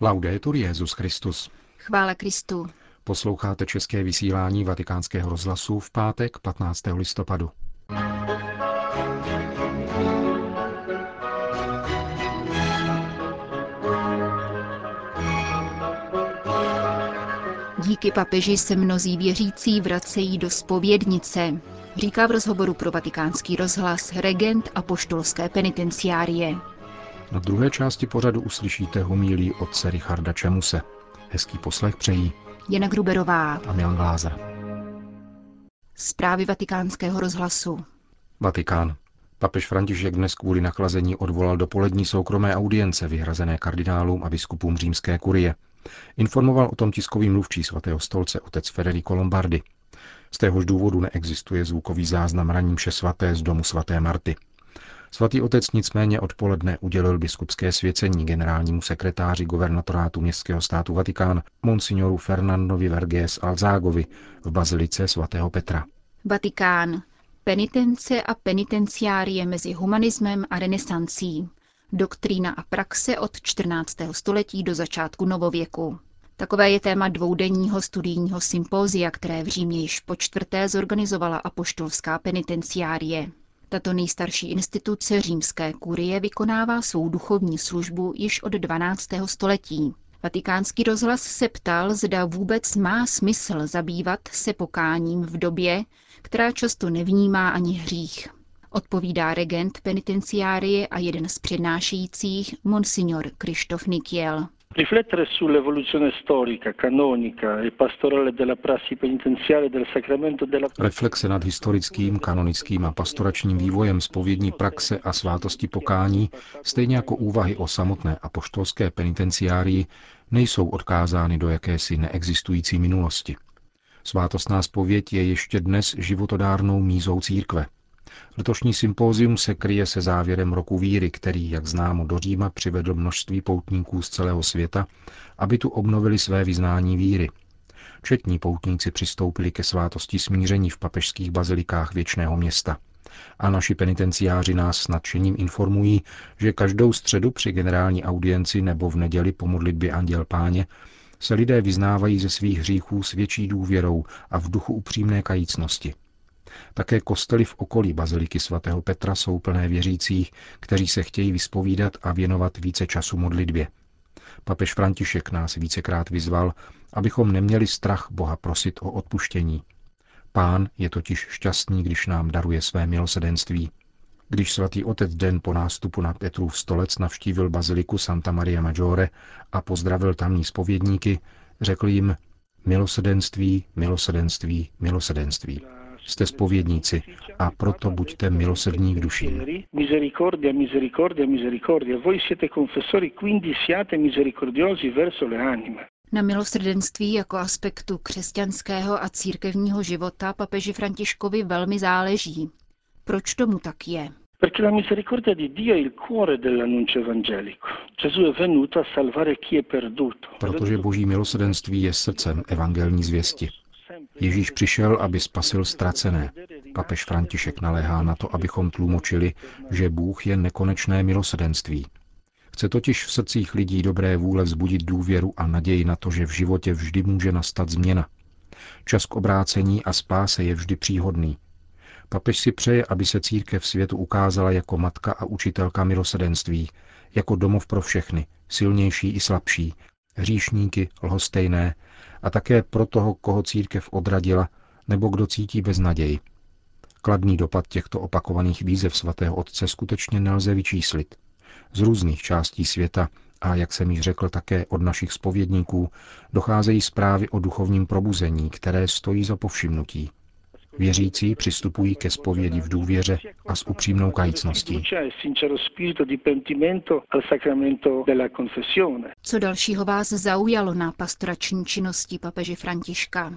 Laudetur Jezus Christus. Chvála Kristu. Posloucháte české vysílání Vatikánského rozhlasu v pátek 15. listopadu. Díky papeži se mnozí věřící vracejí do spovědnice, říká v rozhovoru pro vatikánský rozhlas regent apoštolské penitenciárie. Na druhé části pořadu uslyšíte homílí otce Richarda Čemuse. Hezký poslech přejí Jana Gruberová a Milan Glázer. Zprávy vatikánského rozhlasu. Vatikán. Papež František dnes kvůli nachlazení odvolal dopolední soukromé audience vyhrazené kardinálům a biskupům římské kurie. Informoval o tom tiskový mluvčí svatého stolce otec Federico Lombardi. Z téhož důvodu neexistuje zvukový záznam raním vše svaté z domu svaté Marty. Svatý otec nicméně odpoledne udělil biskupské svěcení generálnímu sekretáři guvernatorátu městského státu Vatikán monsignoru Fernandovi Vergés Alzágovi v bazilice svatého Petra. Vatikán. Penitence a penitenciárie mezi humanismem a renesancí. Doktrína a praxe od 14. století do začátku novověku. Takové je téma dvoudenního studijního sympózia, které v Římě již po čtvrté zorganizovala apoštolská penitenciárie. Tato nejstarší instituce římské kurie vykonává svou duchovní službu již od 12. století. Vatikánský rozhlas se ptal, zda vůbec má smysl zabývat se pokáním v době, která často nevnímá ani hřích. Odpovídá regent penitenciárie a jeden z přednášejících, monsignor Krištof Nikiel. Riflettere sull'evoluzione storica, canonica e pastorale della prassi penitenziale del sacramento della... Reflexe nad historickým, kanonickým a pastoračním vývojem spovědní praxe a svátosti pokání, stejně jako úvahy o samotné apoštolské penitenciárii, nejsou odkázány do jakési neexistující minulosti. Svátostná spověď je ještě dnes životodárnou mízou církve. Letošní sympózium se kryje se závěrem roku víry, který, jak známo, do Říma přivedl množství poutníků z celého světa, aby tu obnovili své vyznání víry. Četní poutníci přistoupili ke svátosti smíření v papežských bazilikách věčného města. A naši penitenciáři nás s nadšením informují, že každou středu při generální audienci nebo v neděli po modlitbě Anděl Páně se lidé vyznávají ze svých hříchů s větší důvěrou a v duchu upřímné kajícnosti. Také kostely v okolí baziliky svatého Petra jsou plné věřících, kteří se chtějí vyspovídat a věnovat více času modlitbě. Papež František nás vícekrát vyzval, abychom neměli strach Boha prosit o odpuštění. Pán je totiž šťastný, když nám daruje své milosedenství. Když svatý otec den po nástupu na Petrův stolec navštívil baziliku Santa Maria Maggiore a pozdravil tamní spovědníky, řekl jim milosedenství, milosedenství, milosedenství. Jste spovědníci a proto buďte milosrdní k duším. Misericordia, misericordia, misericordia. Voi siete confessori, quindi siate misericordiosi verso le anime. Na milosrdenství jako aspektu křesťanského a církevního života papeži Františkovi velmi záleží. Proč tomu tak je? Perché la misericordia di Dio è il cuore dell'annuncio evangelico. Gesù è venuto a salvare chi è perduto. Protože boží milosrdenství je srdcem evangelní zvěsti. Ježíš přišel, aby spasil ztracené. Papež František naléhá na to, abychom tlumočili, že Bůh je nekonečné milosedenství. Chce totiž v srdcích lidí dobré vůle vzbudit důvěru a naději na to, že v životě vždy může nastat změna. Čas k obrácení a spáse je vždy příhodný. Papež si přeje, aby se církev světu ukázala jako matka a učitelka milosedenství, jako domov pro všechny, silnější i slabší, hříšníky, lhostejné, a také pro toho, koho církev odradila nebo kdo cítí beznaději. Kladný dopad těchto opakovaných výzev svatého otce skutečně nelze vyčíslit. Z různých částí světa a, jak jsem již řekl, také od našich spovědníků docházejí zprávy o duchovním probuzení, které stojí za povšimnutí. Věřící přistupují ke zpovědi v důvěře a s upřímnou kajícností. Co dalšího vás zaujalo na pastorační činnosti papeže Františka?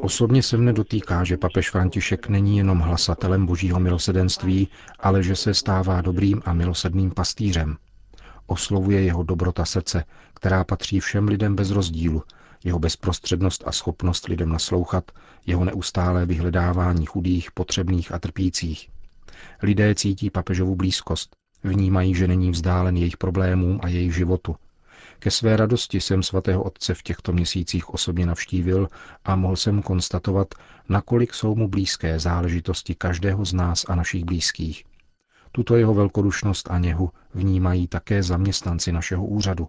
Osobně se mne dotýká, že papež František není jenom hlasatelem božího milosedenství, ale že se stává dobrým a milosedným pastýřem. Oslovuje jeho dobrota srdce, která patří všem lidem bez rozdílu, jeho bezprostřednost a schopnost lidem naslouchat, jeho neustálé vyhledávání chudých, potřebných a trpících. Lidé cítí papežovu blízkost Vnímají, že není vzdálen jejich problémům a jejich životu. Ke své radosti jsem svatého otce v těchto měsících osobně navštívil a mohl jsem konstatovat, nakolik jsou mu blízké záležitosti každého z nás a našich blízkých. Tuto jeho velkodušnost a něhu vnímají také zaměstnanci našeho úřadu,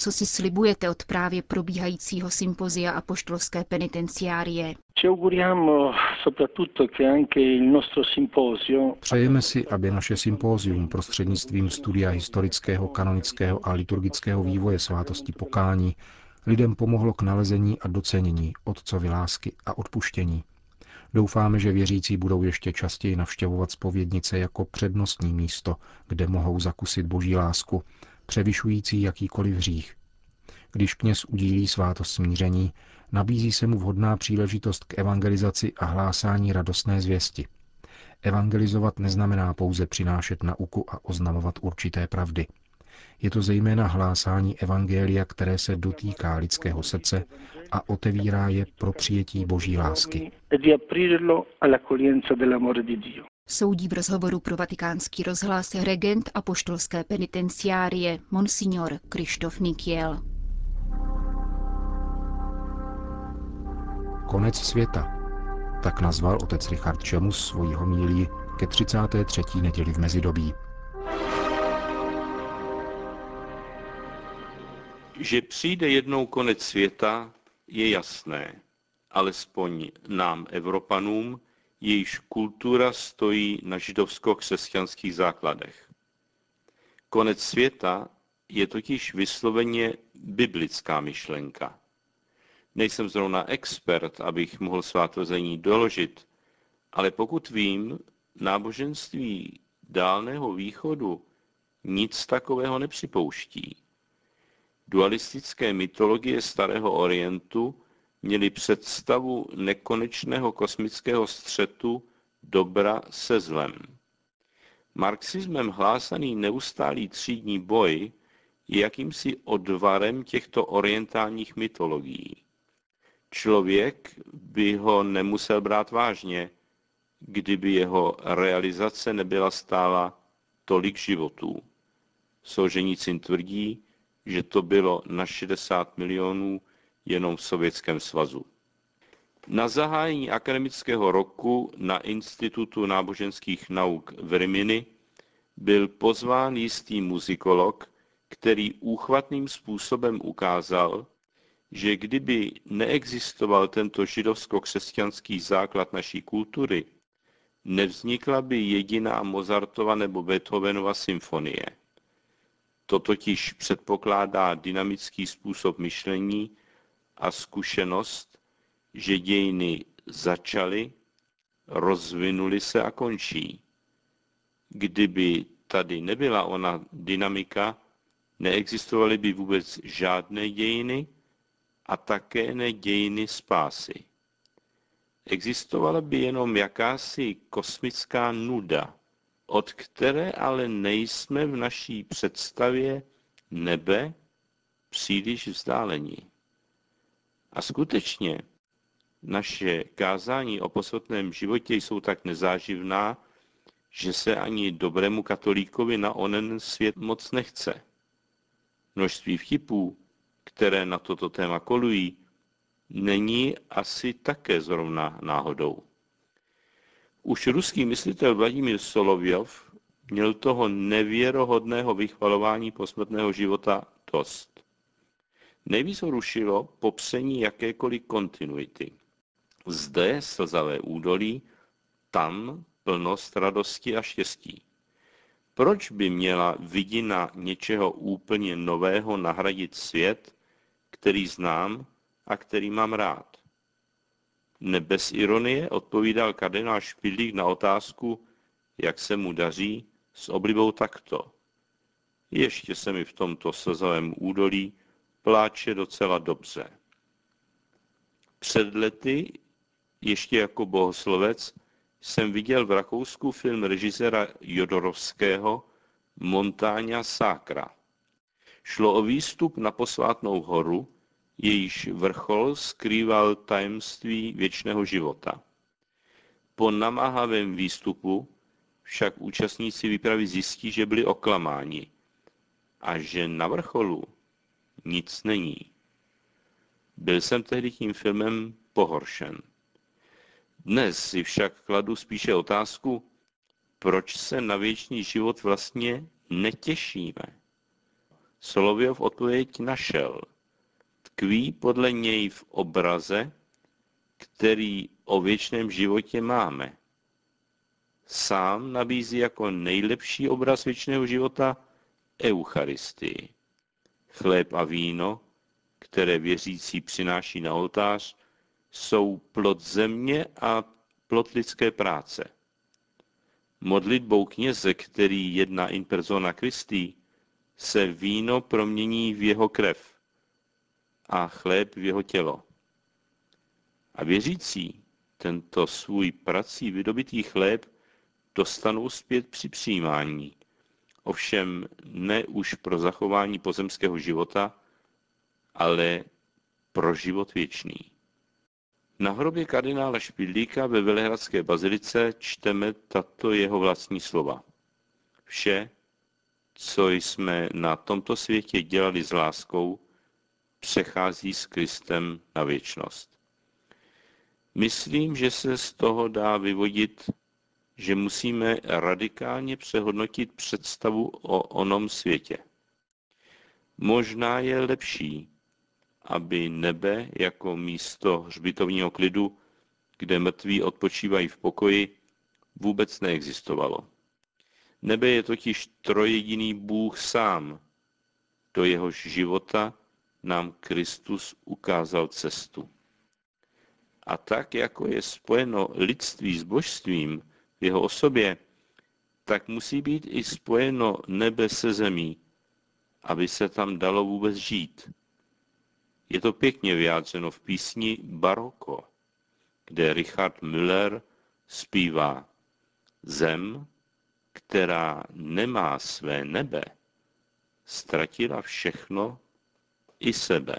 Co si slibujete od právě probíhajícího sympozia a poštolské penitenciárie? Přejeme si, aby naše sympózium prostřednictvím studia historického, kanonického a liturgického vývoje svátosti pokání lidem pomohlo k nalezení a docenění otcovy lásky a odpuštění. Doufáme, že věřící budou ještě častěji navštěvovat spovědnice jako přednostní místo, kde mohou zakusit boží lásku, převyšující jakýkoliv hřích. Když kněz udílí svátost smíření, nabízí se mu vhodná příležitost k evangelizaci a hlásání radostné zvěsti. Evangelizovat neznamená pouze přinášet nauku a oznamovat určité pravdy. Je to zejména hlásání evangelia, které se dotýká lidského srdce a otevírá je pro přijetí boží lásky. Soudí v rozhovoru pro vatikánský rozhlas regent a poštolské penitenciárie Monsignor Krištof Nikiel. Konec světa. Tak nazval otec Richard Čemus svojí homílí ke 33. neděli v mezidobí. Že přijde jednou konec světa, je jasné, alespoň nám, Evropanům, jejíž kultura stojí na židovsko-křesťanských základech. Konec světa je totiž vysloveně biblická myšlenka. Nejsem zrovna expert, abych mohl svátvrzení doložit, ale pokud vím, náboženství Dálného východu nic takového nepřipouští. Dualistické mytologie Starého Orientu měly představu nekonečného kosmického střetu dobra se zlem. Marxismem hlásaný neustálý třídní boj je jakýmsi odvarem těchto orientálních mytologií. Člověk by ho nemusel brát vážně, kdyby jeho realizace nebyla stála tolik životů. Solženicin tvrdí, že to bylo na 60 milionů jenom v Sovětském svazu. Na zahájení akademického roku na Institutu náboženských nauk v Rimini byl pozván jistý muzikolog, který úchvatným způsobem ukázal, že kdyby neexistoval tento židovsko-křesťanský základ naší kultury, nevznikla by jediná Mozartova nebo Beethovenova symfonie. To totiž předpokládá dynamický způsob myšlení a zkušenost, že dějiny začaly, rozvinuly se a končí. Kdyby tady nebyla ona dynamika, neexistovaly by vůbec žádné dějiny a také ne dějiny spásy. Existovala by jenom jakási kosmická nuda, od které ale nejsme v naší představě nebe příliš vzdálení. A skutečně naše kázání o posvetném životě jsou tak nezáživná, že se ani dobrému katolíkovi na onen svět moc nechce. Množství vtipů, které na toto téma kolují, není asi také zrovna náhodou. Už ruský myslitel Vladimír Solověv měl toho nevěrohodného vychvalování posmrtného života dost. Nejvíc ho rušilo popření jakékoliv kontinuity. Zde slzavé údolí, tam plnost radosti a štěstí. Proč by měla vidina něčeho úplně nového nahradit svět, který znám a který mám rád? Ne bez ironie odpovídal kardinál Špidlík na otázku, jak se mu daří, s oblibou takto. Ještě se mi v tomto slzavém údolí pláče docela dobře. Před lety, ještě jako bohoslovec, jsem viděl v Rakousku film režiséra Jodorovského Montáňa Sákra. Šlo o výstup na posvátnou horu, jejíž vrchol skrýval tajemství věčného života. Po namáhavém výstupu však účastníci výpravy zjistí, že byli oklamáni a že na vrcholu nic není. Byl jsem tehdy tím filmem pohoršen. Dnes si však kladu spíše otázku, proč se na věčný život vlastně netěšíme. Solověv odpověď našel. Tkví podle něj v obraze, který o věčném životě máme. Sám nabízí jako nejlepší obraz věčného života Eucharistii. Chléb a víno, které věřící přináší na oltář, jsou plod země a plod lidské práce. Modlitbou kněze, který jedná in persona Christi, se víno promění v jeho krev a chléb v jeho tělo. A věřící tento svůj prací vydobitý chléb dostanou zpět při přijímání. Ovšem ne už pro zachování pozemského života, ale pro život věčný. Na hrobě kardinála Špidlíka ve Velehradské bazilice čteme tato jeho vlastní slova. Vše, co jsme na tomto světě dělali s láskou, přechází s Kristem na věčnost. Myslím, že se z toho dá vyvodit, že musíme radikálně přehodnotit představu o onom světě. Možná je lepší, aby nebe jako místo hřbitovního klidu, kde mrtví odpočívají v pokoji, vůbec neexistovalo. Nebe je totiž trojediný Bůh sám. Do jehož života nám Kristus ukázal cestu. A tak, jako je spojeno lidství s božstvím v jeho osobě, tak musí být i spojeno nebe se zemí, aby se tam dalo vůbec žít. Je to pěkně vyjádřeno v písni Baroko, kde Richard Müller zpívá Zem, která nemá své nebe, ztratila všechno i sebe.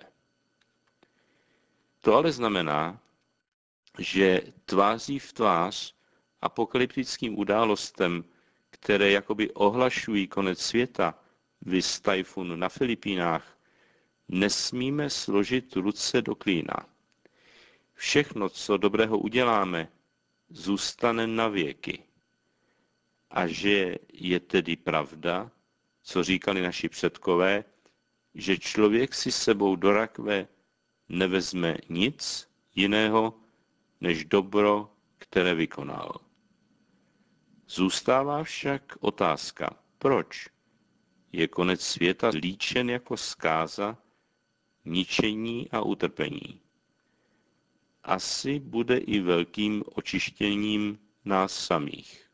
To ale znamená, že tváří v tvář apokalyptickým událostem, které jakoby ohlašují konec světa, vys tajfun na Filipínách, nesmíme složit ruce do klína. Všechno, co dobrého uděláme, zůstane na věky. A že je tedy pravda, co říkali naši předkové, že člověk si sebou do rakve nevezme nic jiného, než dobro, které vykonal. Zůstává však otázka, proč je konec světa líčen jako zkáza, ničení a utrpení. Asi bude i velkým očištěním nás samých.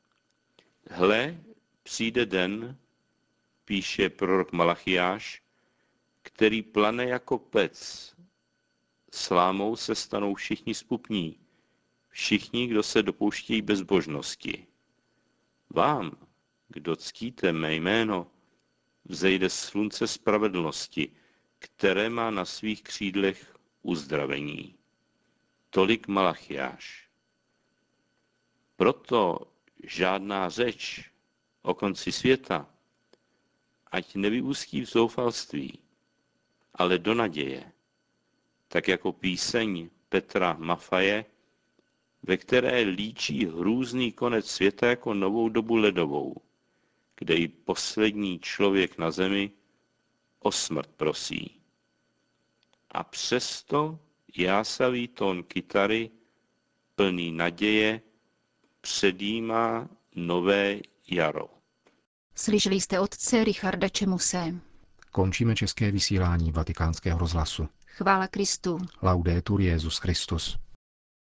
Hle, přijde den, píše prorok Malachiáš, který plane jako pec. Slámou se stanou všichni spupní, všichni, kdo se dopouštějí bezbožnosti. Vám, kdo ctíte mé jméno, vzejde slunce spravedlnosti, které má na svých křídlech uzdravení. Tolik Malachiáš. Proto žádná řeč o konci světa, ať nevyústí v zoufalství, ale do naděje, tak jako píseň Petra Mafaje, ve které líčí hrůzný konec světa jako novou dobu ledovou, kde i poslední člověk na zemi o smrt prosí. A přesto jásavý tón kytary, plný naděje, předjímá nové jaro. Slyšeli jste otce Richarda Čemuse. Končíme české vysílání vatikánského rozhlasu. Chvála Kristu. Laudetur Jezus Christus.